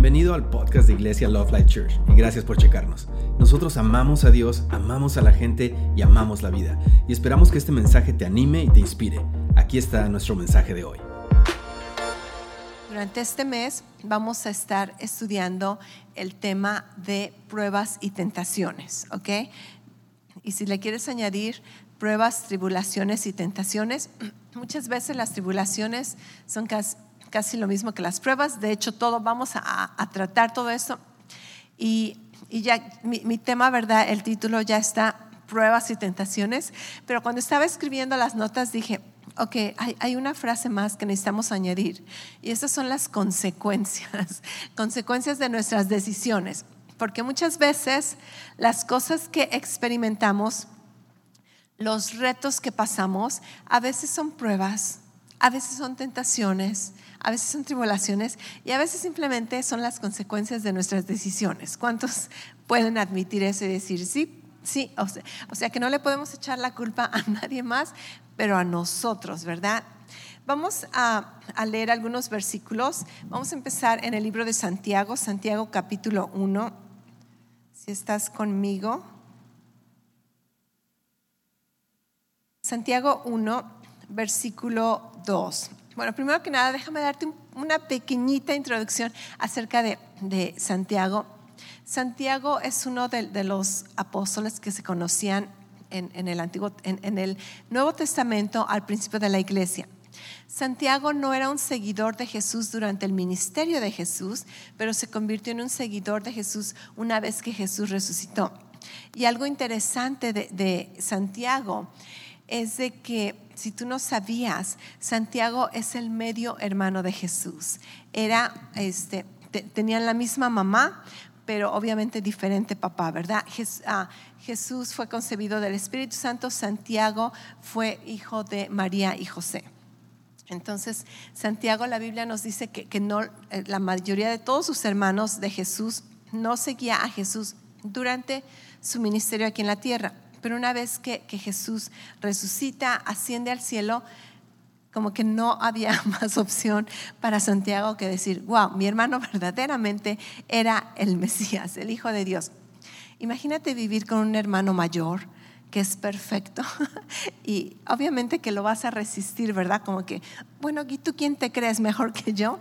Bienvenido al podcast de Iglesia Love Life Church y gracias por checarnos. Nosotros amamos a Dios, amamos a la gente y amamos la vida. Y esperamos que este mensaje te anime y te inspire. Aquí está nuestro mensaje de hoy. Durante este mes vamos a estar estudiando el tema de pruebas y tentaciones, ¿ok? Y si le quieres añadir pruebas, tribulaciones y tentaciones, muchas veces las tribulaciones son casi, casi lo mismo que las pruebas. De hecho, todo vamos a, tratar todo eso. Y, ya mi, mi, tema, ¿verdad? El título ya está, pruebas y tentaciones. Pero cuando estaba escribiendo las notas dije, ok, hay, hay, una frase más que necesitamos añadir. Y esas son las consecuencias, consecuencias de nuestras decisiones. Porque muchas veces las cosas que experimentamos, los retos que pasamos, a veces son pruebas, a veces son tentaciones, a veces son tribulaciones y a veces simplemente son las consecuencias de nuestras decisiones. ¿Cuántos pueden admitir eso y decir, sí, sí? O sea, que no le podemos echar la culpa a nadie más, pero a nosotros, ¿verdad? Vamos a, a, leer algunos versículos. Vamos a empezar en el libro de Santiago, Santiago capítulo 1. Si estás conmigo. Santiago 1, versículo 2. Bueno, primero que nada, déjame darte una pequeñita introducción acerca de, Santiago. Santiago es uno de, los apóstoles que se conocían en, el Antiguo, en, el Nuevo Testamento al principio de la iglesia. Santiago no era un seguidor de Jesús durante el ministerio de Jesús, pero se convirtió en un seguidor de Jesús una vez que Jesús resucitó. Y algo interesante de, de Santiago es de que, si tú no sabías, Santiago es el medio hermano de Jesús. Era, este, tenían la misma mamá, pero obviamente diferente papá, ¿verdad? Ah, Jesús fue concebido del Espíritu Santo, Santiago fue hijo de María y José. Entonces, Santiago, la Biblia nos dice que, que no, eh, la mayoría de todos sus hermanos de Jesús no seguía a Jesús durante su ministerio aquí en la tierra. Pero una vez que, Jesús resucita, asciende al cielo, como que no había más opción para Santiago que decir, wow, mi hermano verdaderamente era el Mesías, el Hijo de Dios. Imagínate vivir con un hermano mayor que es perfecto y obviamente que lo vas a resistir, ¿verdad? Como que, bueno, ¿y tú quién te crees mejor que yo?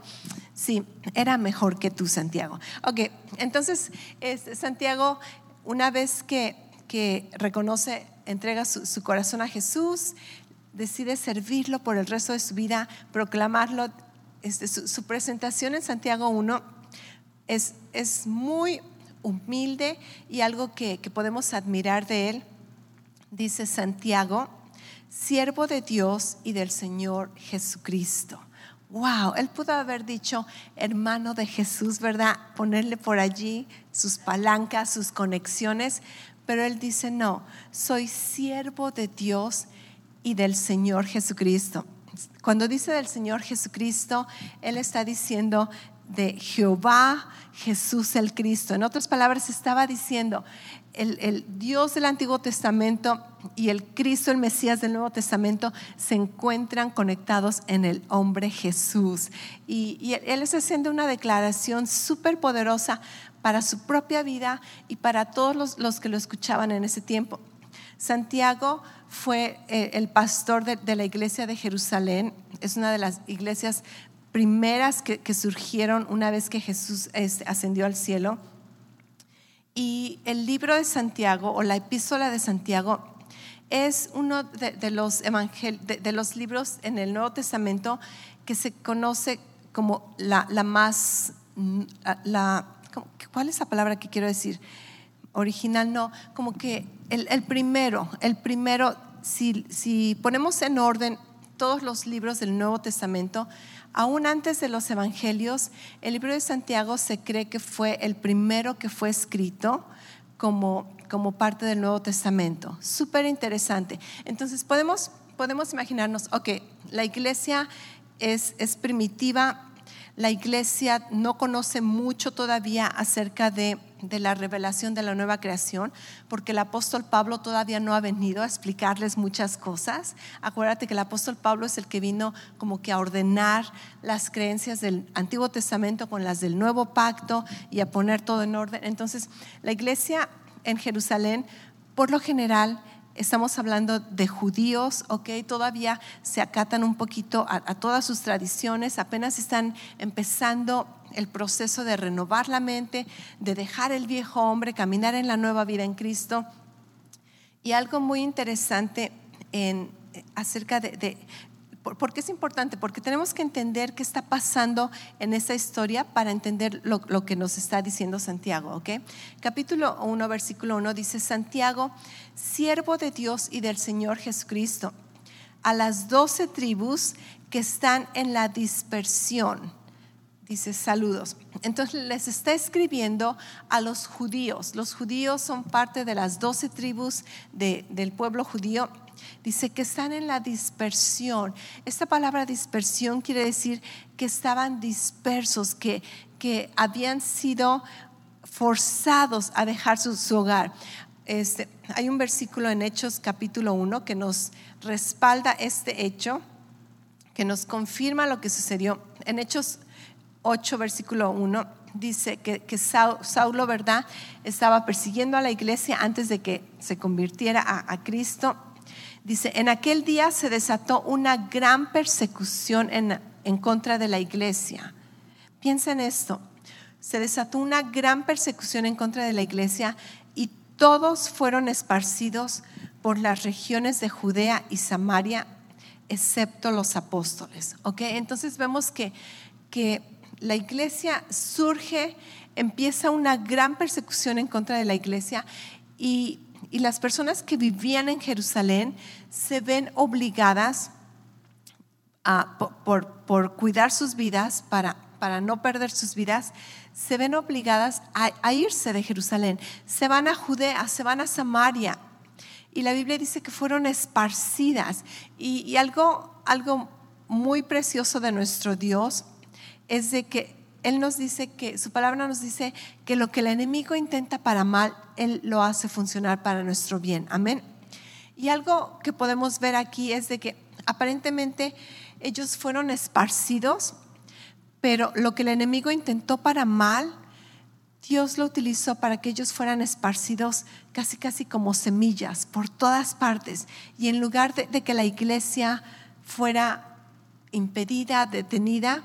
Sí, era mejor que tú, Santiago. Ok, entonces Santiago, una vez que que reconoce, entrega su, corazón a Jesús, decide servirlo por el resto de su vida, proclamarlo. Este, su, presentación en Santiago 1 es, es muy humilde y algo que, que podemos admirar de él. Dice Santiago, siervo de Dios y del Señor Jesucristo. Wow, él pudo haber dicho hermano de Jesús, ¿verdad? Ponerle por allí sus palancas, sus conexiones, pero él dice, no, soy siervo de Dios y del Señor Jesucristo. Cuando dice del Señor Jesucristo, él está diciendo de Jehová Jesús el Cristo. En otras palabras, estaba diciendo, el, Dios del Antiguo Testamento y el Cristo, el Mesías del Nuevo Testamento, se encuentran conectados en el hombre Jesús. Y, y él está haciendo una declaración súper poderosa para su propia vida y para todos los, que lo escuchaban en ese tiempo. Santiago fue eh, el pastor de, la iglesia de Jerusalén, es una de las iglesias primeras que, surgieron una vez que Jesús ascendió al cielo. Y el libro de Santiago o la epístola de Santiago es uno de, los, de, los libros en el Nuevo Testamento que se conoce como la, la más, la, ¿cuál es la palabra que quiero decir? Original no, como que el, primero, el primero, si, ponemos en orden todos los libros del Nuevo Testamento, aún antes de los evangelios, el libro de Santiago se cree que fue el primero que fue escrito como, como parte del Nuevo Testamento. Súper interesante. Entonces podemos, podemos imaginarnos, ok, la iglesia es, es primitiva, la iglesia no conoce mucho todavía acerca de, la revelación de la nueva creación, porque el apóstol Pablo todavía no ha venido a explicarles muchas cosas. Acuérdate que el apóstol Pablo es el que vino como que a ordenar las creencias del Antiguo Testamento con las del Nuevo Pacto y a poner todo en orden. Entonces, la iglesia en Jerusalén, por lo general, estamos hablando de judíos, ¿ok? Todavía se acatan un poquito a, todas sus tradiciones, apenas están empezando el proceso de renovar la mente, de dejar el viejo hombre, caminar en la nueva vida en Cristo. Y algo muy interesante en, acerca de, ¿Por qué es importante? Porque tenemos que entender qué está pasando en esa historia para entender lo, que nos está diciendo Santiago. ¿ok? Capítulo 1, versículo 1 dice, Santiago, siervo de Dios y del Señor Jesucristo, a las doce tribus que están en la dispersión. Dice saludos. Entonces les está escribiendo a los judíos. Los judíos son parte de las doce tribus del pueblo judío Dice que están en la dispersión. Esta palabra dispersión quiere decir que estaban dispersos, que, que habían sido forzados a dejar su, hogar. Este, hay un versículo en Hechos capítulo 1 que nos respalda este hecho, que nos confirma lo que sucedió. En Hechos 8, versículo 1, dice que, que Saulo, ¿verdad? Estaba persiguiendo a la iglesia antes de que se convirtiera a, Cristo Dice, en aquel día se desató una gran persecución en, en contra de la iglesia. Piensa en esto. Se desató una gran persecución en contra de la iglesia y todos fueron esparcidos por las regiones de Judea y Samaria, excepto los apóstoles. ¿Ok? Entonces vemos que, que la iglesia surge, empieza una gran persecución en contra de la iglesia y y las personas que vivían en Jerusalén se ven obligadas a, por, cuidar sus vidas, para, para no perder sus vidas, se ven obligadas a, irse de Jerusalén. Se van a Judea, se van a Samaria. Y la Biblia dice que fueron esparcidas. Y, y algo, algo muy precioso de nuestro Dios es de que él nos dice que, su palabra nos dice que lo que el enemigo intenta para mal, Él lo hace funcionar para nuestro bien. Amén. Y algo que podemos ver aquí es de que aparentemente ellos fueron esparcidos, pero lo que el enemigo intentó para mal, Dios lo utilizó para que ellos fueran esparcidos casi casi como semillas por todas partes. Y en lugar de, de que la iglesia fuera impedida, detenida,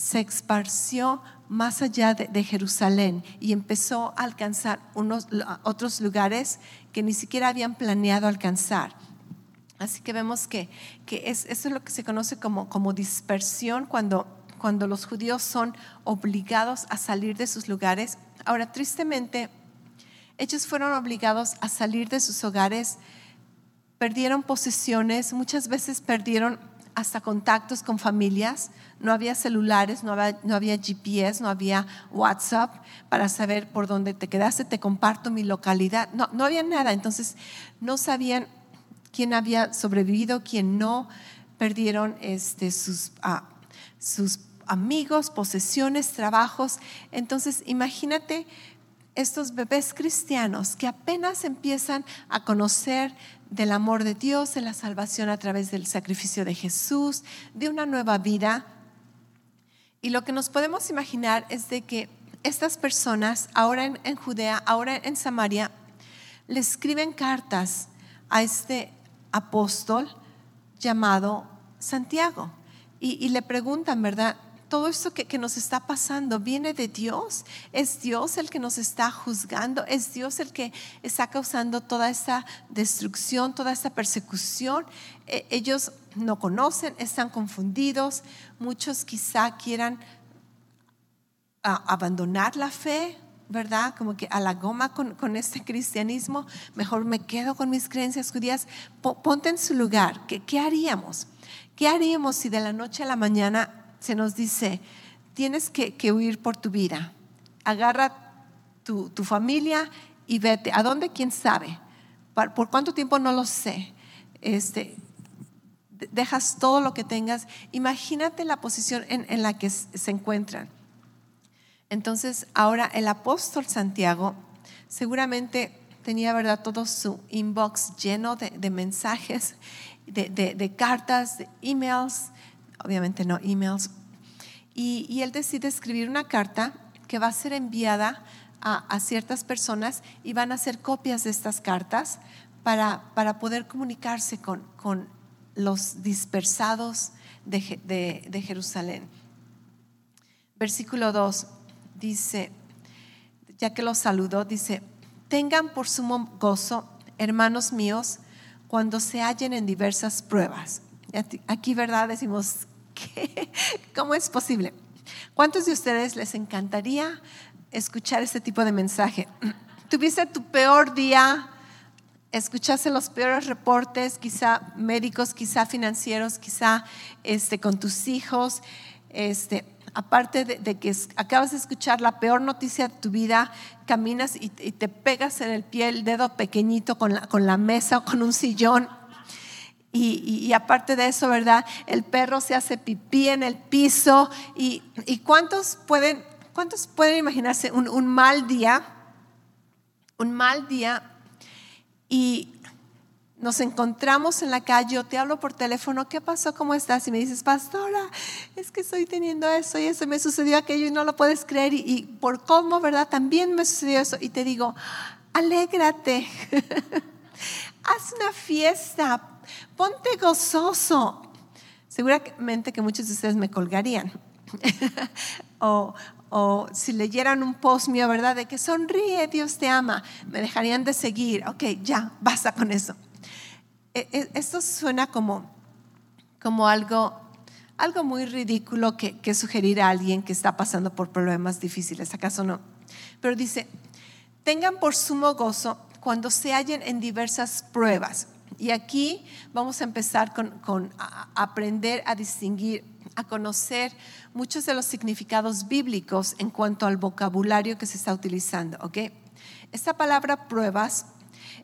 se esparció más allá de, Jerusalén y empezó a alcanzar unos, otros lugares que ni siquiera habían planeado alcanzar. Así que vemos que, que es, eso es lo que se conoce como, como dispersión cuando, cuando los judíos son obligados a salir de sus lugares. Ahora, tristemente, ellos fueron obligados a salir de sus hogares, perdieron posesiones, muchas veces perdieron hasta contactos con familias, no había celulares, no había, no había, GPS, no había WhatsApp para saber por dónde te quedaste, te comparto mi localidad, no, no había nada, entonces no sabían quién había sobrevivido, quién no, perdieron este, sus, ah, sus amigos, posesiones, trabajos, entonces imagínate estos bebés cristianos que apenas empiezan a conocer del amor de Dios, de la salvación a través del sacrificio de Jesús, de una nueva vida. Y lo que nos podemos imaginar es de que estas personas, ahora en, Judea, ahora en Samaria, le escriben cartas a este apóstol llamado Santiago y, y le preguntan, ¿verdad? Todo esto que, nos está pasando viene de Dios. Es Dios el que nos está juzgando. Es Dios el que está causando toda esta destrucción, toda esta persecución. E, ellos no conocen, están confundidos. Muchos quizá quieran abandonar la fe, ¿verdad? Como que a la goma con, este cristianismo. Mejor me quedo con mis creencias judías. ponte en su lugar. ¿Qué, ¿Qué haríamos? ¿Qué haríamos si de la noche a la mañana se nos dice, tienes que, huir por tu vida. Agarra tu, familia y vete. ¿A dónde? ¿Quién sabe? ¿Por cuánto tiempo? No lo sé. Este, dejas todo lo que tengas, imagínate la posición en, la que se encuentran. Entonces, ahora el apóstol Santiago seguramente tenía, ¿verdad?, todo su inbox lleno de, mensajes, de, cartas, de emails, obviamente no emails, y, él decide escribir una carta que va a ser enviada a, ciertas personas y van a hacer copias de estas cartas para, para poder comunicarse con, con los dispersados de, de, Jerusalén. Versículo 2 dice, ya que los saludó, dice, tengan por sumo gozo, hermanos míos, cuando se hallen en diversas pruebas. Aquí, ¿verdad? Decimos, ¿cómo es posible? ¿Cuántos de ustedes les encantaría escuchar este tipo de mensaje? Tuviste tu peor día, escuchaste los peores reportes, quizá médicos, quizá financieros, quizá este, con tus hijos, este, aparte de, que acabas de escuchar la peor noticia de tu vida, caminas y, te pegas en el pie el dedo pequeñito con la, con la mesa o con un sillón. Y, aparte de eso, ¿verdad? El perro se hace pipí en el piso. ¿Y, cuántos, pueden, cuántos pueden imaginarse un, un mal día? Un mal día y nos encontramos en la calle, yo te hablo por teléfono, ¿qué pasó? ¿Cómo estás? Y me dices, pastora, es que estoy teniendo eso y eso, me sucedió aquello y no lo puedes creer. Y, por cómo, ¿verdad? También me sucedió eso. Y te digo, alégrate, haz una fiesta, ponte gozoso. Seguramente que muchos de ustedes me colgarían. o, o si leyeran un post mío, ¿verdad? De que sonríe, Dios te ama, me dejarían de seguir. Ok, ya, basta con eso. E, e, esto suena como, como algo, algo muy ridículo que, que sugerir a alguien que está pasando por problemas difíciles, ¿acaso no? Pero dice, tengan por sumo gozo cuando se hallen en diversas pruebas. Y aquí vamos a empezar con, con aprender a distinguir a conocer muchos de los significados bíblicos en cuanto al vocabulario que se está utilizando. ¿ok? Esta palabra pruebas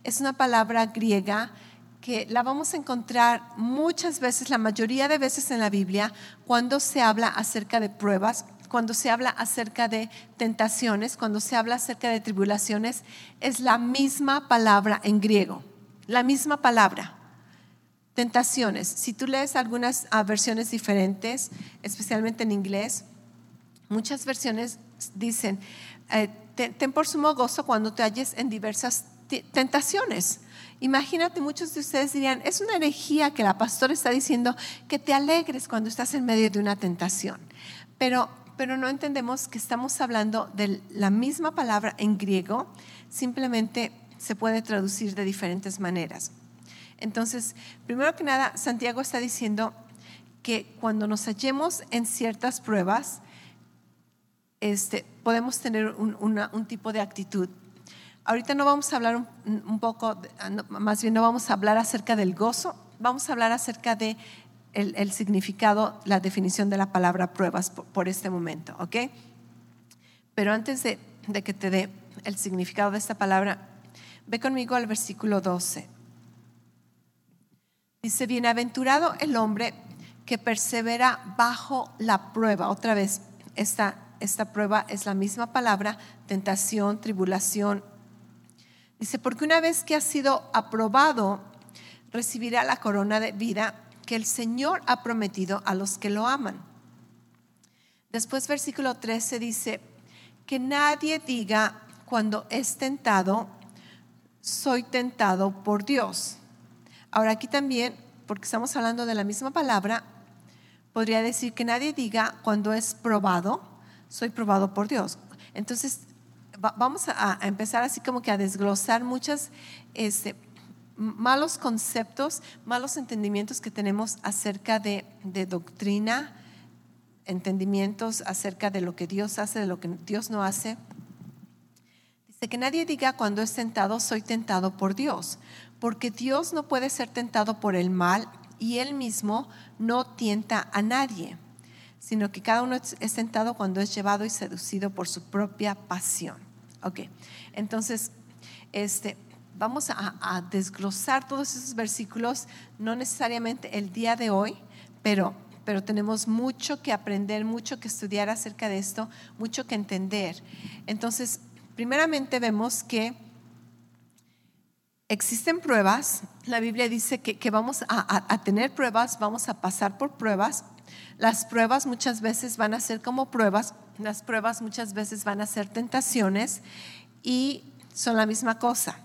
es una palabra griega que la vamos a encontrar muchas veces, la mayoría de veces en la Biblia, cuando se habla acerca de pruebas, cuando se habla acerca de tentaciones, cuando se habla acerca de tribulaciones, es la misma palabra en griego, la misma palabra. Tentaciones. Si tú lees algunas ah, versiones diferentes, especialmente en inglés, muchas versiones dicen, eh, ten, por sumo gozo cuando te halles en diversas tentaciones. Imagínate, muchos de ustedes dirían, es una herejía que la pastora está diciendo que te alegres cuando estás en medio de una tentación. Pero, pero no entendemos que estamos hablando de la misma palabra en griego, simplemente se puede traducir de diferentes maneras. Entonces, primero que nada, Santiago está diciendo que cuando nos hallemos en ciertas pruebas, este, podemos tener un, tipo de actitud. Ahorita no vamos a hablar un, poco, más bien no vamos a hablar acerca del gozo, vamos a hablar acerca de el, significado, la definición de la palabra pruebas por, este momento, ¿ok? Pero antes de, de que te dé el significado de esta palabra, ve conmigo al versículo 12. Dice, bienaventurado el hombre que persevera bajo la prueba. Otra vez, esta, esta prueba es la misma palabra, tentación, tribulación. Dice, porque una vez que ha sido aprobado, recibirá la corona de vida que el Señor ha prometido a los que lo aman. Después versículo 13 dice, que nadie diga cuando es tentado, soy tentado por Dios Ahora aquí también, porque estamos hablando de la misma palabra, podría decir que nadie diga cuando es probado, soy probado por Dios. Entonces, vamos a, empezar así como que a desglosar muchos este, malos conceptos, malos entendimientos que tenemos acerca de, de doctrina, entendimientos acerca de lo que Dios hace, de lo que Dios no hace. Dice que nadie diga cuando es tentado, soy tentado por Dios, porque Dios no puede ser tentado por el mal y Él mismo no tienta a nadie, sino que cada uno es tentado cuando es llevado y seducido por su propia pasión. Ok, entonces, este, vamos a, desglosar todos esos versículos, no necesariamente el día de hoy, pero, pero tenemos mucho que aprender, mucho que estudiar acerca de esto, mucho que entender. Entonces, primeramente vemos que existen pruebas, la Biblia dice que, vamos a, tener pruebas, vamos a pasar por pruebas. Las pruebas muchas veces van a ser como pruebas, las pruebas muchas veces van a ser tentaciones y son la misma cosa.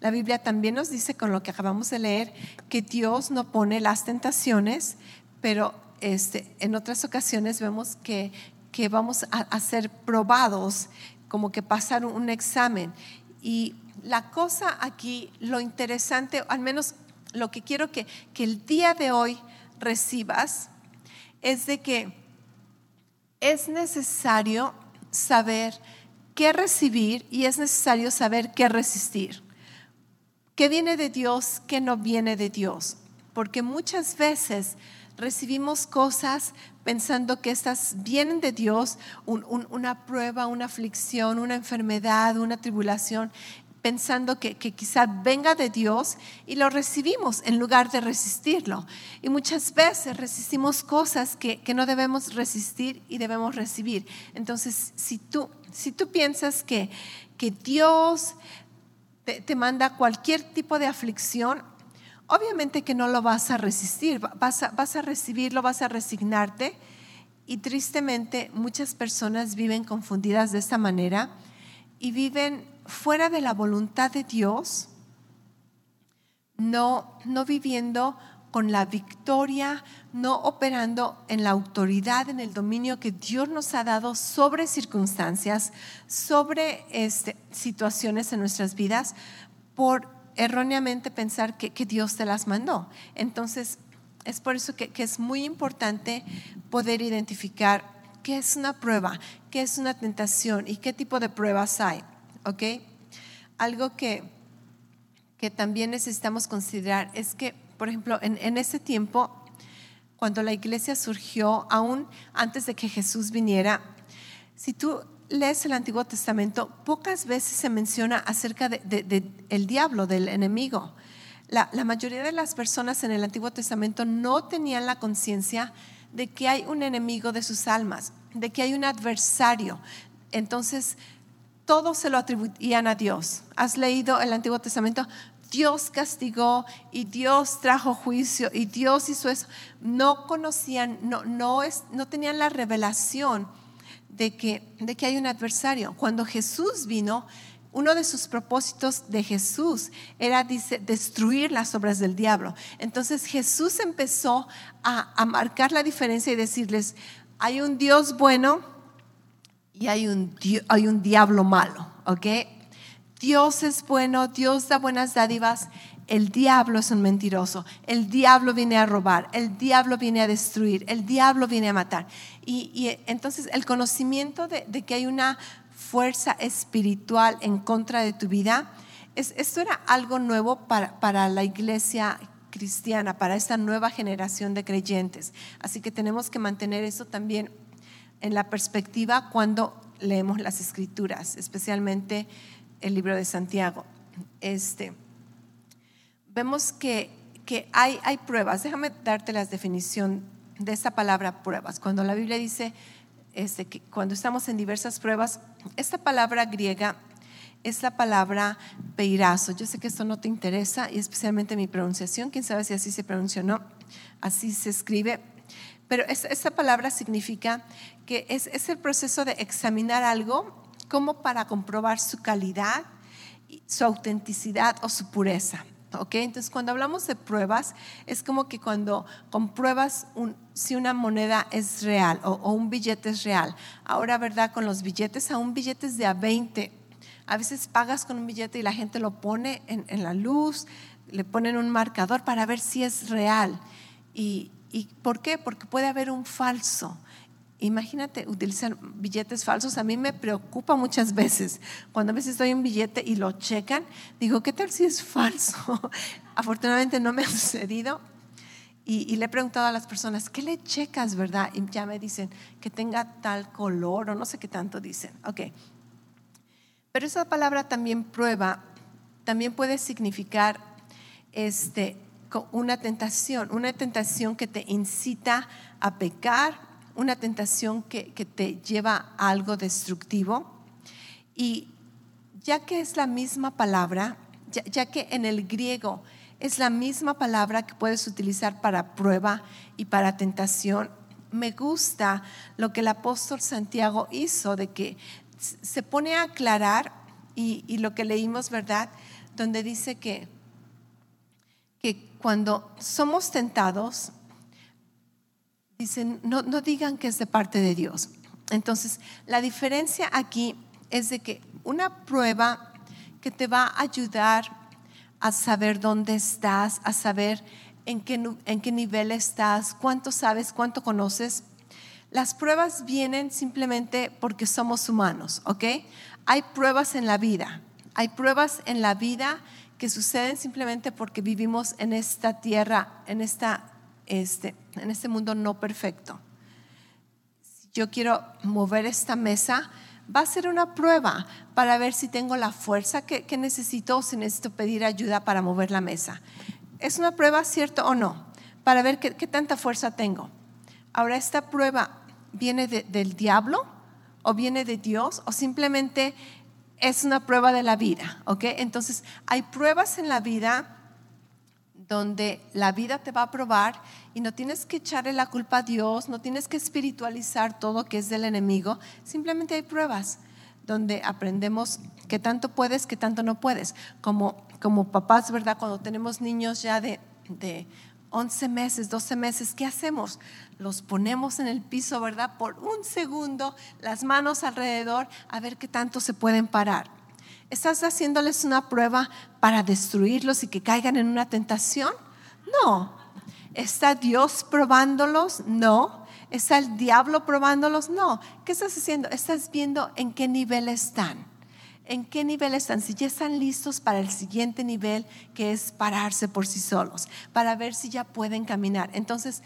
La Biblia también nos dice, con lo que acabamos de leer, que Dios no pone las tentaciones, pero este, en otras ocasiones vemos que, que vamos a, a, ser probados, como que pasar un examen. Y la cosa aquí, lo interesante, al menos lo que quiero que, que el día de hoy recibas, es de que es necesario saber qué recibir y es necesario saber qué resistir. ¿Qué viene de Dios? ¿Qué no viene de Dios? Porque muchas veces recibimos cosas pensando que estas vienen de Dios, una prueba, una aflicción, una enfermedad, una tribulación, pensando que, quizá venga de Dios y lo recibimos en lugar de resistirlo. Y muchas veces resistimos cosas que, no debemos resistir y debemos recibir. Entonces, si tú, si tú piensas que, que Dios te, manda cualquier tipo de aflicción, obviamente que no lo vas a resistir, vas a, recibirlo, vas a resignarte. Y tristemente muchas personas viven confundidas de esta manera y viven fuera de la voluntad de Dios, no, no viviendo con la victoria, no operando en la autoridad, en el dominio que Dios nos ha dado sobre circunstancias, sobre este, situaciones en nuestras vidas, por erróneamente pensar que, Dios te las mandó. Entonces, es por eso que, es muy importante poder identificar qué es una prueba, qué es una tentación y qué tipo de pruebas hay. ¿ok? Algo que, que también necesitamos considerar es que, por ejemplo, en ese tiempo, cuando la iglesia surgió, aún antes de que Jesús viniera, si tú lees el Antiguo Testamento, pocas veces se menciona acerca del de, el diablo, del enemigo. La, mayoría de las personas en el Antiguo Testamento no tenían la conciencia de que hay un enemigo de sus almas, de que hay un adversario. Entonces, todo se lo atribuían a Dios. ¿Has leído el Antiguo Testamento? Dios castigó y Dios trajo juicio y Dios hizo eso. No conocían, no, no, es, no tenían la revelación de que, de que hay un adversario. Cuando Jesús vino, uno de sus propósitos de Jesús era, destruir las obras del diablo. Entonces Jesús empezó a, a marcar la diferencia y decirles, hay un Dios bueno y hay un, hay un diablo malo, ¿ok? Dios es bueno, Dios da buenas dádivas, el diablo es un mentiroso, el diablo viene a robar, el diablo viene a destruir, el diablo viene a matar. Y, entonces el conocimiento de, que hay una fuerza espiritual en contra de tu vida, es, esto era algo nuevo para, para la iglesia cristiana, para esta nueva generación de creyentes. Así que tenemos que mantener eso también en la perspectiva cuando leemos las escrituras, especialmente el libro de Santiago. Este, vemos que, que hay, hay pruebas. Déjame darte la definición de esta palabra pruebas. Cuando la Biblia dice este, que cuando estamos en diversas pruebas, esta palabra griega es la palabra peirazo. Yo sé que esto no te interesa y especialmente mi pronunciación, quién sabe si así se pronuncia o no, así se escribe, pero esta palabra significa que es, es, el proceso de examinar algo como para comprobar su calidad, su autenticidad o su pureza. ¿Okay? Entonces, cuando hablamos de pruebas, es como que cuando compruebas un, si una moneda es real o, un billete es real. Ahora, ¿verdad? Con los billetes, aún billetes de a 20, a veces pagas con un billete y la gente lo pone en, la luz, le ponen un marcador para ver si es real. ¿Y por qué? Porque puede haber un falso. Imagínate utilizar billetes falsos. A mí me preocupa muchas veces. Cuando a veces doy un billete y lo checan, digo, ¿qué tal si es falso? Afortunadamente no me ha sucedido. Y, le he preguntado a las personas, ¿qué le checas, verdad? Y ya me dicen que tenga tal color o no sé qué tanto dicen. Ok. Pero esa palabra también prueba también puede significar este, una tentación, una tentación que te incita a pecar, una tentación que, te lleva a algo destructivo. Y ya que es la misma palabra, ya, que en el griego es la misma palabra que puedes utilizar para prueba y para tentación, me gusta lo que el apóstol Santiago hizo, de que se pone a aclarar y, y lo que leímos, ¿verdad? Donde dice que que cuando somos tentados, dicen, no, no digan que es de parte de Dios. Entonces, la diferencia aquí es de que una prueba que te va a ayudar a saber dónde estás, a saber en qué, en qué nivel estás, cuánto sabes, cuánto conoces. Las pruebas vienen simplemente porque somos humanos, ¿ok? Hay pruebas en la vida, hay pruebas en la vida que suceden simplemente porque vivimos en esta tierra, en, esta, este, en este mundo no perfecto. Si yo quiero mover esta mesa, va a ser una prueba para ver si tengo la fuerza que, necesito o si necesito pedir ayuda para mover la mesa. ¿Es una prueba cierto o no? Para ver qué, tanta fuerza tengo. Ahora, ¿esta prueba viene del diablo o viene de Dios o simplemente es una prueba de la vida, ¿ok? Entonces, hay pruebas en la vida donde la vida te va a probar y no tienes que echarle la culpa a Dios, no tienes que espiritualizar todo que es del enemigo, simplemente hay pruebas donde aprendemos qué tanto puedes, qué tanto no puedes. Como, como papás, ¿verdad? Cuando tenemos niños ya de, de 11 meses, 12 meses, ¿qué hacemos? Los ponemos en el piso, ¿verdad? Por un segundo, las manos alrededor, a ver qué tanto se pueden parar. ¿Estás haciéndoles una prueba para destruirlos y que caigan en una tentación? No. ¿Está Dios probándolos? No. ¿Está el diablo probándolos? No. ¿Qué estás haciendo? Estás viendo en qué nivel están en qué nivel están, si ya están listos para el siguiente nivel, que es pararse por sí solos, para ver si ya pueden caminar. Entonces,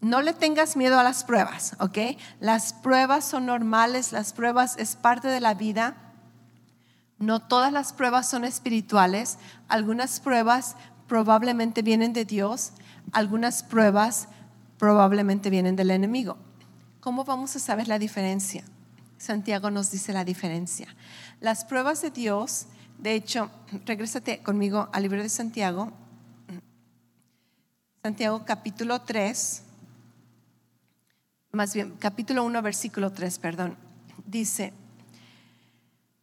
no le tengas miedo a las pruebas, ¿ok? Las pruebas son normales, las pruebas es parte de la vida. No todas las pruebas son espirituales, algunas pruebas probablemente vienen de Dios, algunas pruebas probablemente vienen del enemigo. ¿Cómo vamos a saber la diferencia? Santiago nos dice la diferencia. Las pruebas de Dios, de hecho, regrésate conmigo al libro de Santiago, Santiago capítulo 3, más bien capítulo 1, versículo 3, perdón, dice,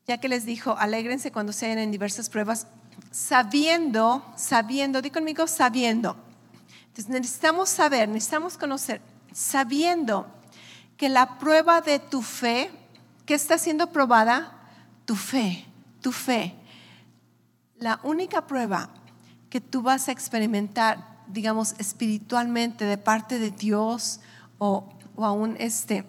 ya que les dijo, alégrense cuando sean en diversas pruebas, sabiendo, sabiendo, di conmigo, sabiendo. Entonces necesitamos saber, necesitamos conocer, sabiendo que la prueba de tu fe, que está siendo probada, tu fe, tu fe. La única prueba que tú vas a experimentar, digamos, espiritualmente de parte de Dios o, aún, este,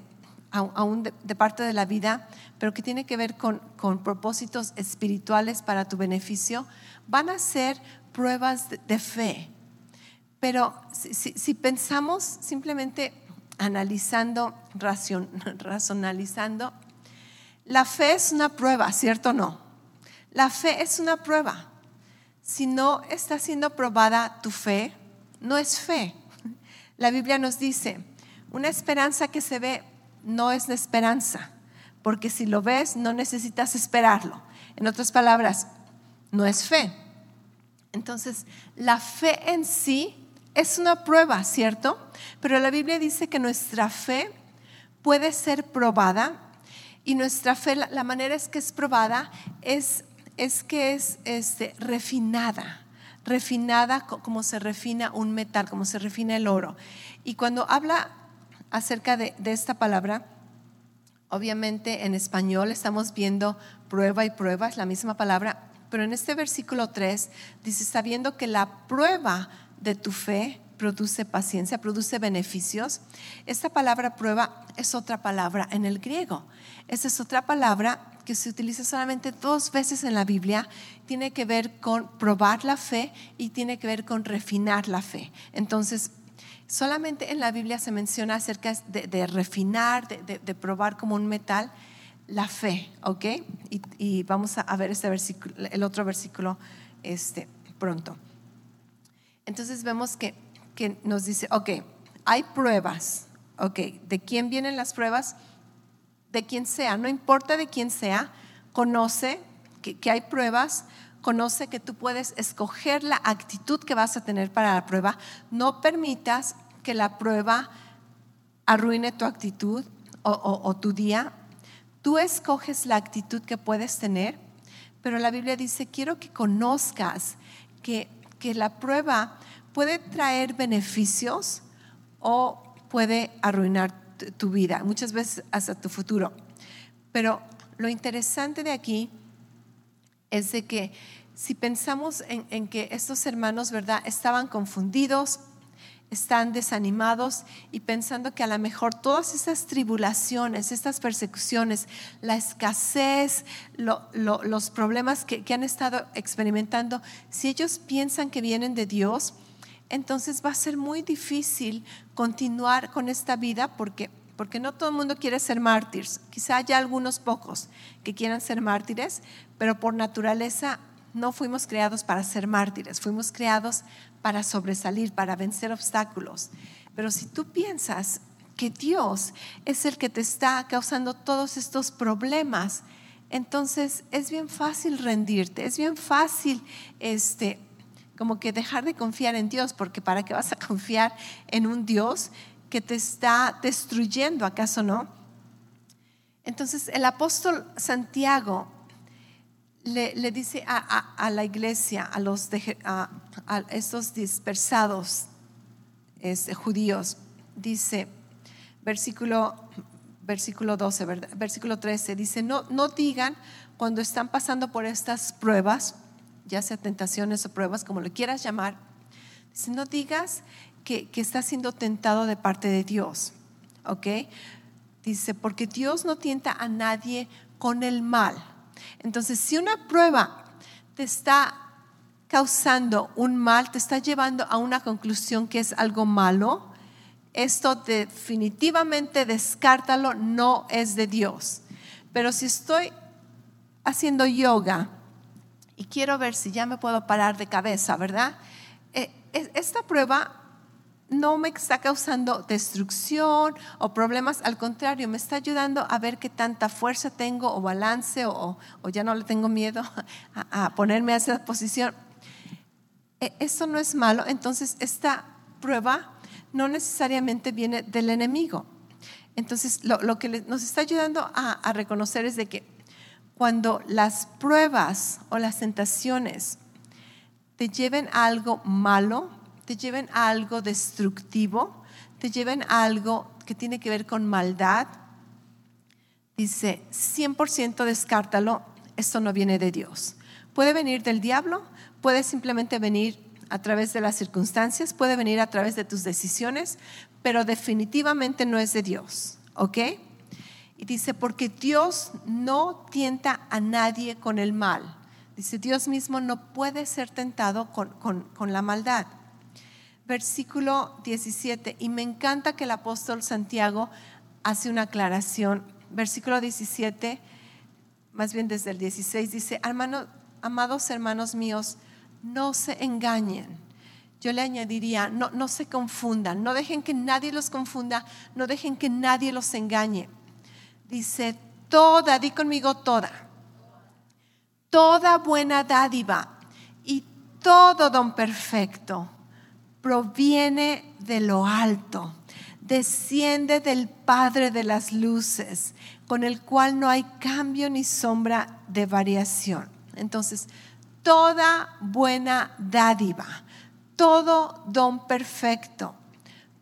aún de, parte de la vida, pero que tiene que ver con, propósitos espirituales para tu beneficio, van a ser pruebas de, fe. Pero si, pensamos simplemente analizando, racionalizando, la fe es una prueba, ¿cierto o no? La fe es una prueba. Si no está siendo probada tu fe, no es fe. La Biblia nos dice, una esperanza que se ve no es esperanza, porque si lo ves no necesitas esperarlo. En otras palabras, no es fe. Entonces, la fe en sí es una prueba, ¿cierto? Pero la Biblia dice que nuestra fe puede ser probada y nuestra fe, la, manera es que es probada, es, es que es este, refinada, refinada como se refina un metal, como se refina el oro. Y cuando habla acerca de, esta palabra, obviamente en español estamos viendo prueba y prueba, es la misma palabra, pero en este versículo 3 dice, sabiendo que la prueba de tu fe produce paciencia, produce beneficios. Esta palabra prueba es otra palabra en el griego. Esa es otra palabra que se utiliza solamente dos veces en la Biblia. Tiene que ver con probar la fe y tiene que ver con refinar la fe. Entonces, solamente en la Biblia se menciona acerca de, refinar, de, probar como un metal. la fe, ¿ok? Y, vamos a ver este versículo, el otro versículo este, pronto. Entonces vemos que, que nos dice, ok, hay pruebas, ok, ¿de quién vienen las pruebas? De quien sea, no importa de quién sea, conoce que, que hay pruebas, conoce que tú puedes escoger la actitud que vas a tener para la prueba. No permitas que la prueba arruine tu actitud o, tu día. Tú escoges la actitud que puedes tener, pero la Biblia dice, quiero que conozcas que, que la prueba puede traer beneficios o puede arruinar tu vida, muchas veces hasta tu futuro. Pero lo interesante de aquí es de que si pensamos en, que estos hermanos, ¿verdad?, estaban confundidos, están desanimados y pensando que a lo mejor todas esas tribulaciones, estas persecuciones, la escasez, los problemas que, han estado experimentando, si ellos piensan que vienen de Dios, entonces va a ser muy difícil continuar con esta vida porque, porque no todo el mundo quiere ser mártires. Quizá haya algunos pocos que quieran ser mártires, pero por naturaleza no fuimos creados para ser mártires, fuimos creados para sobresalir, para vencer obstáculos. Pero si tú piensas que Dios es el que te está causando todos estos problemas, entonces es bien fácil rendirte, es bien fácil este como que dejar de confiar en Dios, porque para qué vas a confiar en un Dios que te está destruyendo, ¿acaso no? Entonces el apóstol Santiago le, dice a, la iglesia, a, los a, estos dispersados este, judíos, dice, versículo, versículo 12, versículo 13, dice, no, no digan cuando están pasando por estas pruebas, ya sea tentaciones o pruebas, como le quieras llamar, dice, no digas que, estás siendo tentado de parte de Dios, ¿ok? Dice, porque Dios no tienta a nadie con el mal entonces, si una prueba te está causando un mal, te está llevando a una conclusión que es algo malo, esto definitivamente descártalo, no es de Dios. Pero si estoy haciendo yoga y quiero ver si ya me puedo parar de cabeza, ¿verdad? Eh, esta prueba no me está causando destrucción o problemas, al contrario, me está ayudando a ver qué tanta fuerza tengo o balance o, ya no le tengo miedo a, ponerme a esa posición. E, eso no es malo, entonces esta prueba no necesariamente viene del enemigo. Entonces, lo, que nos está ayudando a, reconocer es de que cuando las pruebas o las tentaciones te lleven a algo malo, te lleven a algo destructivo, te lleven a algo que tiene que ver con maldad, dice, 100% descártalo, esto no viene de Dios. Puede venir del diablo, puede simplemente venir a través de las circunstancias, puede venir a través de tus decisiones, pero definitivamente no es de Dios, ¿ok? Y dice, porque Dios no tienta a nadie con el mal. Dice, Dios mismo no puede ser tentado con, con la maldad versículo 17, y me encanta que el apóstol Santiago hace una aclaración. Versículo 17, más bien desde el 16, dice, amados hermanos míos, no se engañen. Yo le añadiría, no, no se confundan, no dejen que nadie los confunda, no dejen que nadie los engañe. Dice, toda, di conmigo toda, toda buena dádiva y todo don perfecto proviene de lo alto, desciende del Padre de las Luces, con el cual no hay cambio ni sombra de variación. Entonces, toda buena dádiva, todo don perfecto,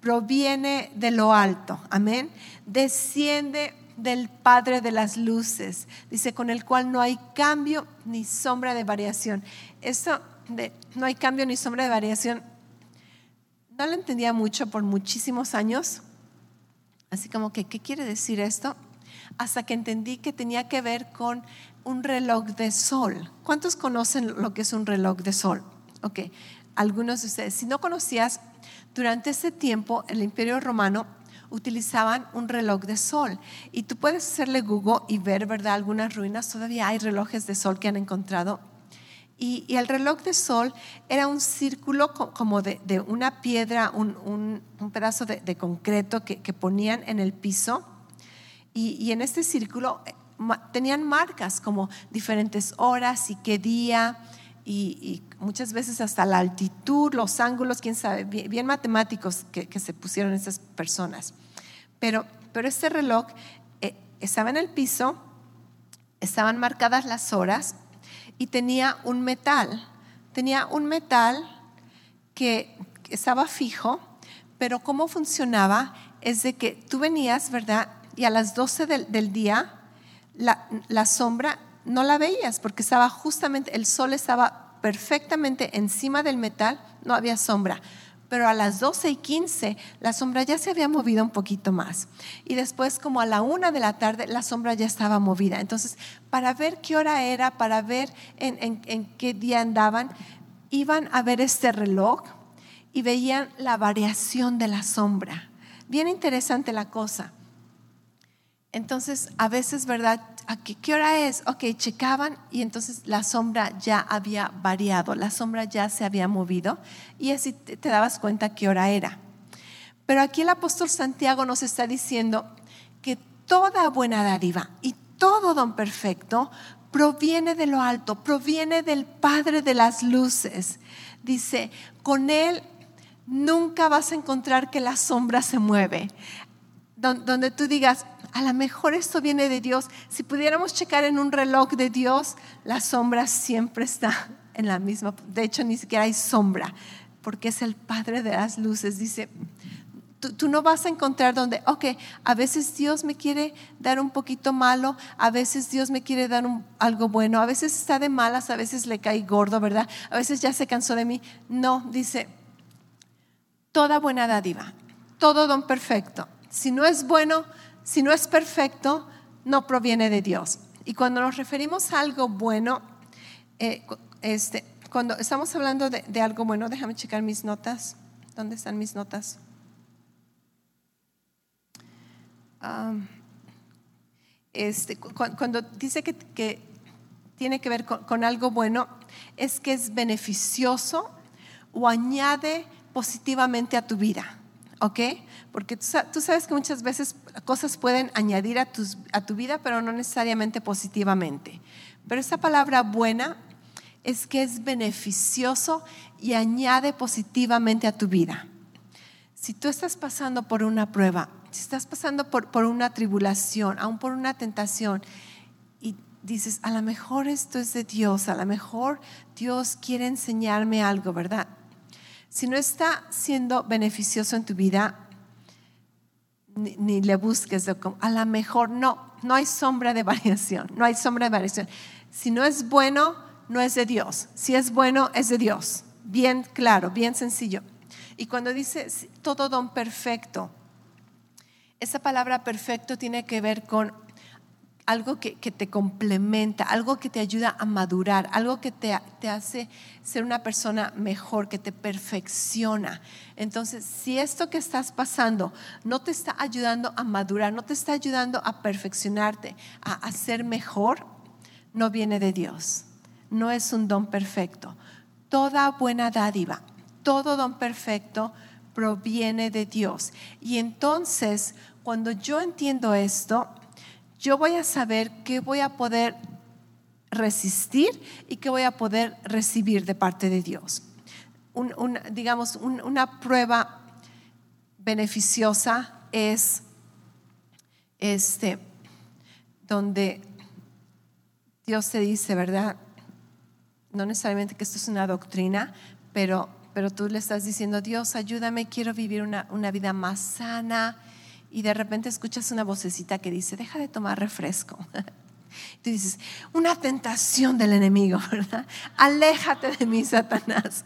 proviene de lo alto. Amén. Desciende del Padre de las Luces, dice, con el cual no hay cambio ni sombra de variación. Eso de no hay cambio ni sombra de variación no lo entendía mucho por muchísimos años, así como que, ¿qué quiere decir esto? Hasta que entendí que tenía que ver con un reloj de sol. ¿Cuántos conocen lo que es un reloj de sol? Ok, algunos de ustedes. Si no conocías, durante ese tiempo el imperio romano utilizaban un reloj de sol. Y tú puedes hacerle Google y ver, ¿verdad? Algunas ruinas, todavía hay relojes de sol que han encontrado. Y, el reloj de sol era un círculo como de, una piedra, un, pedazo de, concreto que, ponían en el piso. Y, en este círculo eh, tenían marcas como diferentes horas y qué día. Y, muchas veces hasta la altitud, los ángulos, quién sabe, bien, matemáticos que, se pusieron esas personas. Pero, pero este reloj eh, estaba en el piso, estaban marcadas las horas y tenía un metal. Tenía un metal que estaba fijo, pero cómo funcionaba es de que tú venías, ¿verdad? Y a las 12 del, día la, la, sombra no la veías porque estaba justamente, el sol estaba perfectamente encima del metal, no había sombra pero a las 12 y 15 la sombra ya se había movido un poquito más. Y después como a la una de la tarde la sombra ya estaba movida. Entonces, para ver qué hora era, para ver en, en qué día andaban, iban a ver este reloj y veían la variación de la sombra. Bien interesante la cosa. Entonces, a veces, ¿verdad? ¿A qué, hora es? Ok, checaban y entonces la sombra ya había variado, la sombra ya se había movido y así te, te dabas cuenta qué hora era. Pero aquí el apóstol Santiago nos está diciendo que toda buena dádiva y todo don perfecto proviene de lo alto, proviene del Padre de las luces. Dice, con Él nunca vas a encontrar que la sombra se mueve. Donde tú digas, a lo mejor esto viene de Dios. Si pudiéramos checar en un reloj de Dios, la sombra siempre está en la misma. De hecho, ni siquiera hay sombra, porque es el Padre de las luces. Dice, tú, no vas a encontrar donde, ok, a veces Dios me quiere dar un poquito malo, a veces Dios me quiere dar algo bueno, a veces está de malas, a veces le cae gordo, ¿verdad? A veces ya se cansó de mí. No, dice, toda buena dádiva, todo don perfecto. Si no es bueno, si no es perfecto, no proviene de Dios. Y cuando nos referimos a algo bueno, eh, este, cuando estamos hablando de, algo bueno, déjame checar mis notas. ¿Dónde están mis notas? este, cuando dice que, tiene que ver con, algo bueno, es que es beneficioso o añade positivamente a tu vida. ¿Ok? Porque tú sabes que muchas veces cosas pueden añadir a, a tu vida, pero no necesariamente positivamente. Pero esa palabra buena es que es beneficioso y añade positivamente a tu vida. Si tú estás pasando por una prueba, si estás pasando por, por una tribulación, aún por una tentación, y dices, a lo mejor esto es de Dios, a lo mejor Dios quiere enseñarme algo, ¿verdad? Si no está siendo beneficioso en tu vida, ni, le busques, a lo mejor no, no hay sombra de variación, no hay sombra de variación. Si no es bueno, no es de Dios. Si es bueno, es de Dios. Bien claro, bien sencillo. Y cuando dice todo don perfecto, esa palabra perfecto tiene que ver con algo que, te complementa, algo que te ayuda a madurar, algo que te, te, hace ser una persona mejor, que te perfecciona. Entonces, si esto que estás pasando no te está ayudando a madurar, no te está ayudando a perfeccionarte, a, a ser mejor, no viene de Dios. No es un don perfecto. Toda buena dádiva, todo don perfecto proviene de Dios. Y entonces, cuando yo entiendo esto, yo voy a saber qué voy a poder resistir y qué voy a poder recibir de parte de Dios. digamos, una prueba beneficiosa es este, donde Dios te dice, ¿verdad? No necesariamente que esto es una doctrina, pero, pero tú le estás diciendo, Dios, ayúdame, quiero vivir una, una vida más sana, y de repente escuchas una vocecita que dice, deja de tomar refresco. Tú dices, una tentación del enemigo, ¿verdad? Aléjate de mí, Satanás.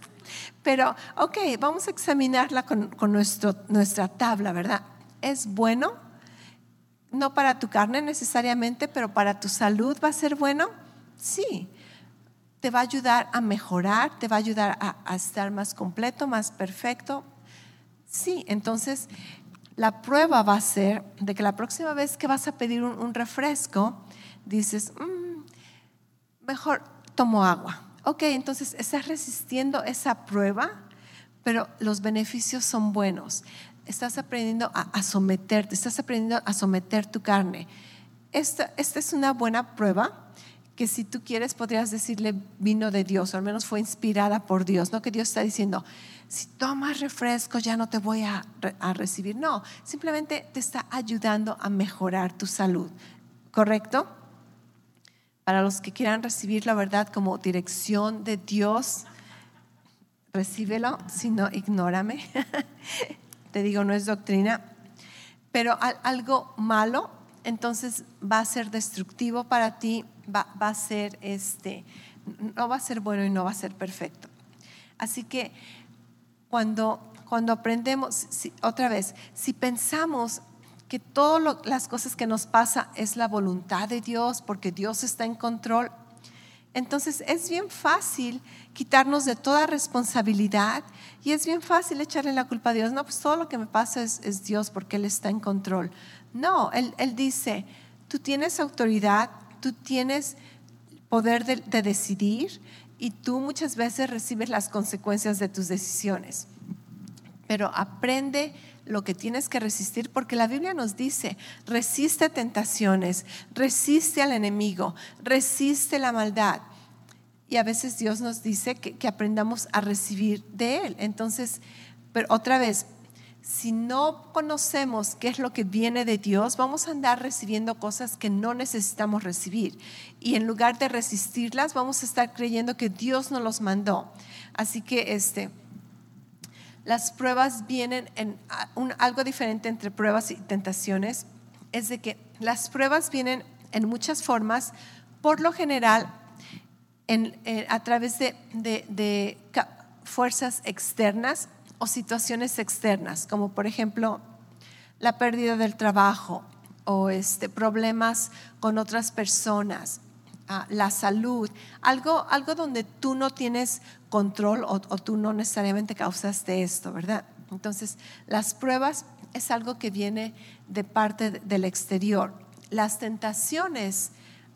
Pero, ok, vamos a examinarla con, nuestro, nuestra tabla, ¿verdad? ¿Es bueno? No para tu carne necesariamente, pero para tu salud va a ser bueno. Sí. Te va a ayudar a mejorar, te va a ayudar a, a estar más completo, más perfecto. Sí, entonces la prueba va a ser de que la próxima vez que vas a pedir un, refresco, dices, mm, mejor tomo agua. Ok, entonces estás resistiendo esa prueba, pero los beneficios son buenos. Estás aprendiendo a, someterte, estás aprendiendo a someter tu carne. Esta, esta es una buena prueba que si tú quieres podrías decirle vino de Dios, o al menos fue inspirada por Dios, no que Dios está diciendo, si tomas refresco ya no te voy a, recibir, no, simplemente te está ayudando a mejorar tu salud, ¿correcto? Para los que quieran recibir la verdad como dirección de Dios, recíbelo, si no, ignórame. te digo, no es doctrina, pero algo malo, entonces va a ser destructivo para ti va, a ser este, no va a ser bueno y no va a ser perfecto. Así que cuando, cuando aprendemos, otra vez, si pensamos que todas las cosas que nos pasa es la voluntad de Dios, porque Dios está en control, entonces es bien fácil quitarnos de toda responsabilidad y es bien fácil echarle la culpa a Dios. No, pues todo lo que me pasa es, Dios porque Él está en control. No, él, él dice, tú tienes autoridad, tú tienes poder de, decidir y tú muchas veces recibes las consecuencias de tus decisiones. Pero aprende lo que tienes que resistir, porque la Biblia nos dice, resiste tentaciones, resiste al enemigo, resiste la maldad. Y a veces Dios nos dice que, que aprendamos a recibir de Él. Entonces, pero otra vez, si no conocemos qué es lo que viene de Dios, vamos a andar recibiendo cosas que no necesitamos recibir. Y en lugar de resistirlas, vamos a estar creyendo que Dios nos los mandó. Así que este, las pruebas vienen en algo diferente entre pruebas y tentaciones. Es de que las pruebas vienen en muchas formas, por lo general, eh, a través de fuerzas externas o situaciones externas, como por ejemplo la pérdida del trabajo o este, problemas con otras personas, ah, la salud, algo, algo donde tú no tienes control o, tú no necesariamente causaste esto, ¿verdad? Entonces, las pruebas es algo que viene de parte del exterior. Las tentaciones,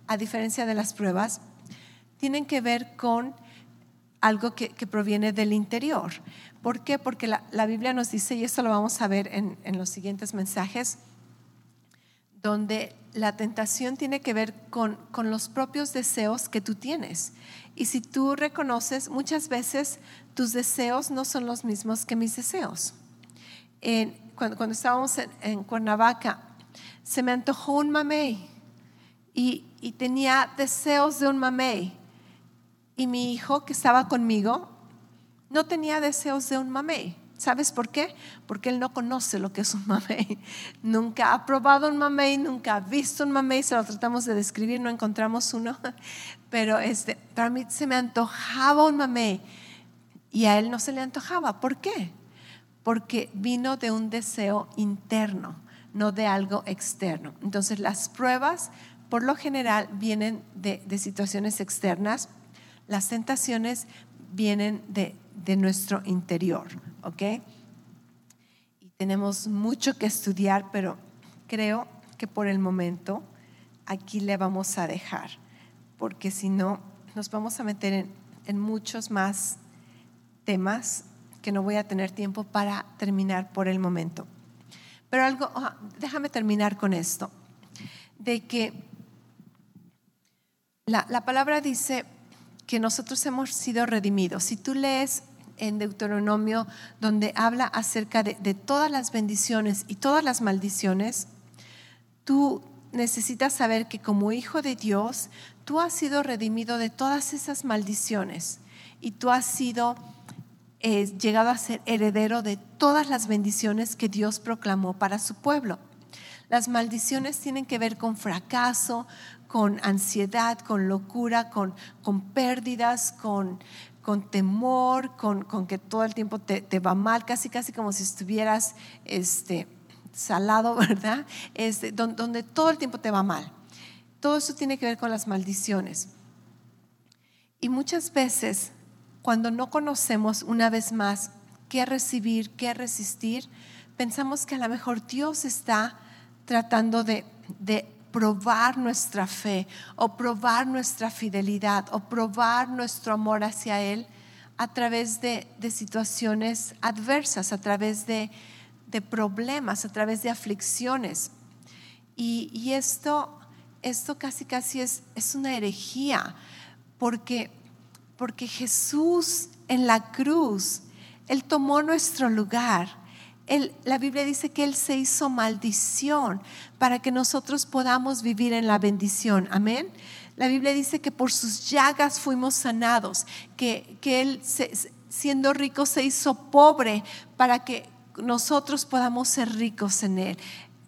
a diferencia de las pruebas, tienen que ver con algo que, proviene del interior. ¿Por qué? Porque la, Biblia nos dice, y esto lo vamos a ver en, los siguientes mensajes, donde la tentación tiene que ver con, los propios deseos que tú tienes. Y si tú reconoces, muchas veces tus deseos no son los mismos que mis deseos. cuando, estábamos en, Cuernavaca, se me antojó un mamey y tenía deseos de un mamey y mi hijo que estaba conmigo no tenía deseos de un mamey. ¿Sabes por qué? Porque él no conoce lo que es un mamey. Nunca ha probado un mamey, nunca ha visto un mamey, se lo tratamos de describir, no encontramos uno. Pero este, para mí se me antojaba un mamey y a él no se le antojaba. ¿Por qué? Porque vino de un deseo interno, no de algo externo. Entonces las pruebas por lo general vienen de, de situaciones externas las tentaciones vienen de, nuestro interior, ¿ok? Y tenemos mucho que estudiar, pero creo que por el momento aquí le vamos a dejar, porque si no, nos vamos a meter en, en muchos más temas que no voy a tener tiempo para terminar por el momento. Pero algo, ah, déjame terminar con esto, de que la, la palabra dice, que nosotros hemos sido redimidos. Si tú lees en Deuteronomio donde habla acerca de, todas las bendiciones y todas las maldiciones, tú necesitas saber que como hijo de Dios, tú has sido redimido de todas esas maldiciones y tú has sido eh, llegado a ser heredero de todas las bendiciones que Dios proclamó para su pueblo. Las maldiciones tienen que ver con fracaso, con ansiedad, con locura, con, con pérdidas, con, con temor, con, con, que todo el tiempo te, te, va mal, casi casi como si estuvieras este, salado, ¿verdad? Este, donde, donde todo el tiempo te va mal. Todo eso tiene que ver con las maldiciones. Y muchas veces, cuando no conocemos una vez más qué recibir, qué resistir, pensamos que a lo mejor Dios está tratando de, de probar nuestra fe o probar nuestra fidelidad o probar nuestro amor hacia Él a través de, situaciones adversas, a través de, problemas, a través de aflicciones. Y, esto, esto casi casi es, es una herejía, porque, porque Jesús en la cruz, Él tomó nuestro lugar la Biblia dice que Él se hizo maldición para que nosotros podamos vivir en la bendición. Amén. La Biblia dice que por sus llagas fuimos sanados, que, Él siendo rico se hizo pobre para que nosotros podamos ser ricos en Él.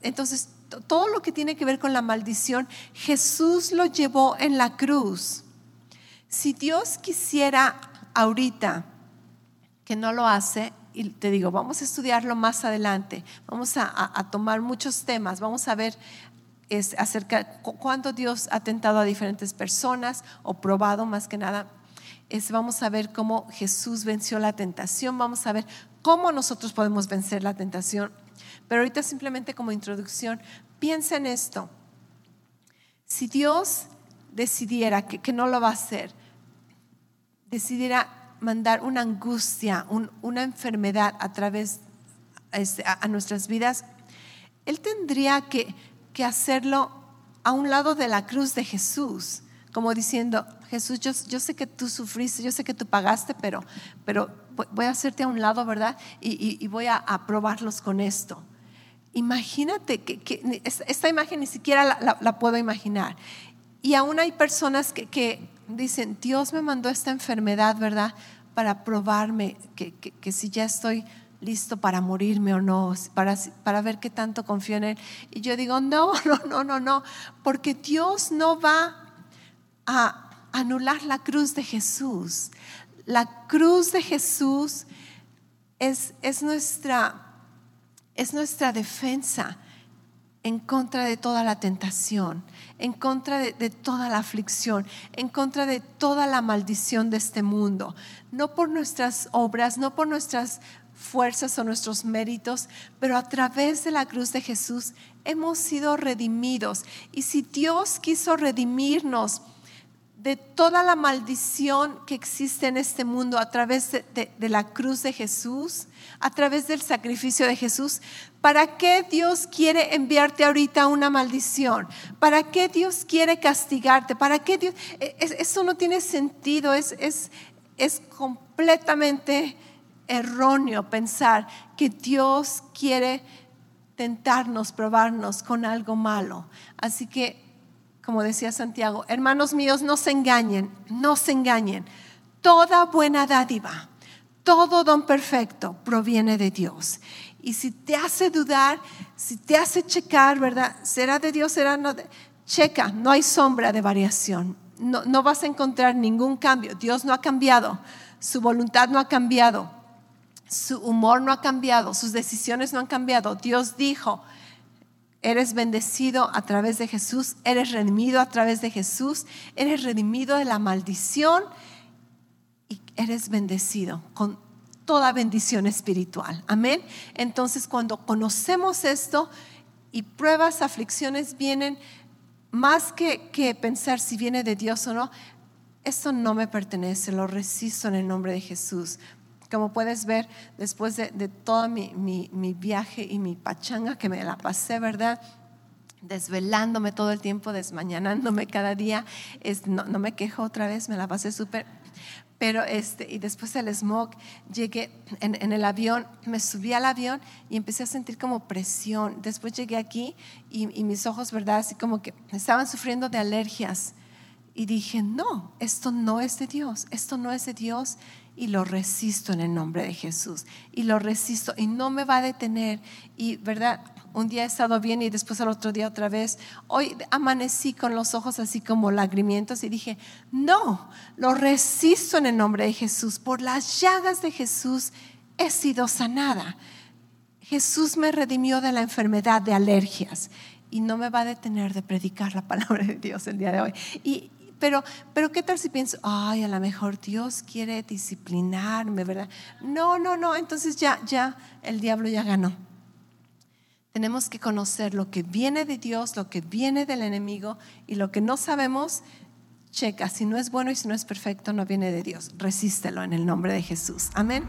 Entonces, todo lo que tiene que ver con la maldición, Jesús lo llevó en la cruz. Si Dios quisiera ahorita, que no lo hace, y te digo, vamos a estudiarlo más adelante, vamos a, tomar muchos temas, vamos a ver es, acerca cuándo Dios ha tentado a diferentes personas o probado más que nada. Es, vamos a ver cómo Jesús venció la tentación, vamos a ver cómo nosotros podemos vencer la tentación. Pero ahorita simplemente como introducción, piensa en esto. Si Dios decidiera que, que no lo va a hacer, decidiera mandar una angustia, una enfermedad a través este, a, nuestras vidas, Él tendría que, que, hacerlo a un lado de la cruz de Jesús, como diciendo, Jesús, yo, yo, sé que tú sufriste, yo sé que tú pagaste, pero, pero voy a hacerte a un lado, ¿verdad? Y, voy a, probarlos con esto. Imagínate que, esta imagen ni siquiera la, puedo imaginar. Y aún hay personas que, que dicen, Dios me mandó esta enfermedad, ¿verdad? Para probarme que, si ya estoy listo para morirme o no, para, para ver qué tanto confío en Él. Y yo digo, no, no, no, no, no, porque Dios no va a anular la cruz de Jesús. La cruz de Jesús es, es, nuestra, es nuestra defensa en contra de toda la tentación, en contra de, toda la aflicción, en contra de toda la maldición de este mundo. No por nuestras obras, no por nuestras fuerzas o nuestros méritos, pero a través de la cruz de Jesús hemos sido redimidos. Y si Dios quiso redimirnos, de toda la maldición que existe en este mundo a través de, la cruz de Jesús, a través del sacrificio de Jesús. ¿Para qué Dios quiere enviarte ahorita una maldición? ¿Para qué Dios quiere castigarte? ¿Para qué Dios? E, eso no tiene sentido, es, es, es completamente erróneo pensar que Dios quiere tentarnos, probarnos con algo malo. Así que como decía Santiago, hermanos míos, no se engañen, no se engañen. Toda buena dádiva, todo don perfecto proviene de Dios. Y si te hace dudar, si te hace checar, ¿verdad? ¿Será de Dios? ¿Será no? Checa, no hay sombra de variación. No, no vas a encontrar ningún cambio. Dios no ha cambiado, su voluntad no ha cambiado, su humor no ha cambiado, sus decisiones no han cambiado. Dios dijo, Eres bendecido a través de Jesús, eres redimido a través de Jesús, eres redimido de la maldición y eres bendecido con toda bendición espiritual. Amén. Entonces cuando conocemos esto y pruebas, aflicciones vienen, más que, que pensar si viene de Dios o no, esto no me pertenece, lo resisto en el nombre de Jesús. Como puedes ver, después de, todo mi, viaje y mi pachanga que me la pasé, ¿verdad? Desvelándome todo el tiempo, desmañanándome cada día. Es, no, me quejo otra vez, me la pasé súper. Pero este, y después del smog, llegué en, el avión, me subí al avión y empecé a sentir como presión. Después llegué aquí y, y mis ojos, ¿verdad? Así como que estaban sufriendo de alergias. Y dije, no, esto no es de Dios, esto no es de Dios y lo resisto en el nombre de Jesús. Y lo resisto y no me va a detener. Y, ¿verdad? Un día he estado bien y después al otro día otra vez. Hoy amanecí con los ojos así como lagrimientos y dije, no, lo resisto en el nombre de Jesús. Por las llagas de Jesús he sido sanada. Jesús me redimió de la enfermedad de alergias y no me va a detener de predicar la palabra de Dios el día de hoy. Y, pero, pero ¿qué tal si pienso, ay, a lo mejor Dios quiere disciplinarme, ¿verdad? No, no, no, entonces ya, ya, el diablo ya ganó. Tenemos que conocer lo que viene de Dios, lo que viene del enemigo y lo que no sabemos, checa, si no es bueno y si no es perfecto, no viene de Dios. Resístelo en el nombre de Jesús. Amén.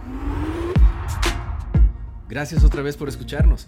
Gracias otra vez por escucharnos.